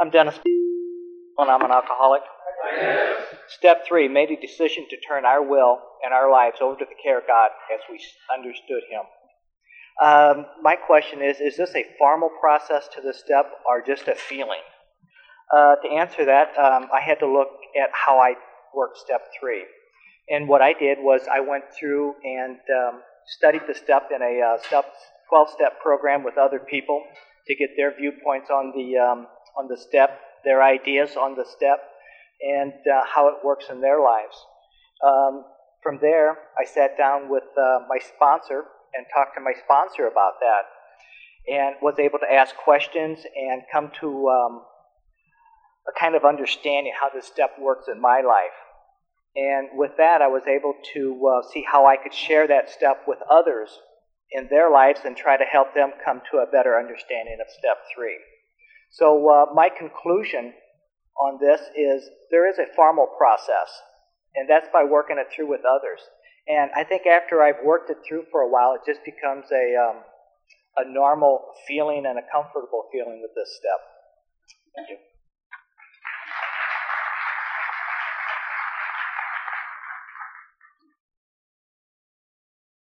I'm Dennis, and I'm an alcoholic. Step three, made a decision to turn our will and our lives over to the care of God as we understood Him. Um, my question is Is this a formal process to this step or just a feeling? Uh, to answer that, um, I had to look at how I worked step three. And what I did was I went through and um, studied the step in a uh, step 12 step program with other people to get their viewpoints on the, um, on the step, their ideas on the step, and uh, how it works in their lives. Um, from there, I sat down with uh, my sponsor and talked to my sponsor about that, and was able to ask questions and come to um, a kind of understanding how this step works in my life. And with that, I was able to uh, see how I could share that step with others in their lives and try to help them come to a better understanding of step three. So, uh, my conclusion on this is there is a formal process, and that's by working it through with others. And I think after I've worked it through for a while, it just becomes a, um, a normal feeling and a comfortable feeling with this step. Thank you.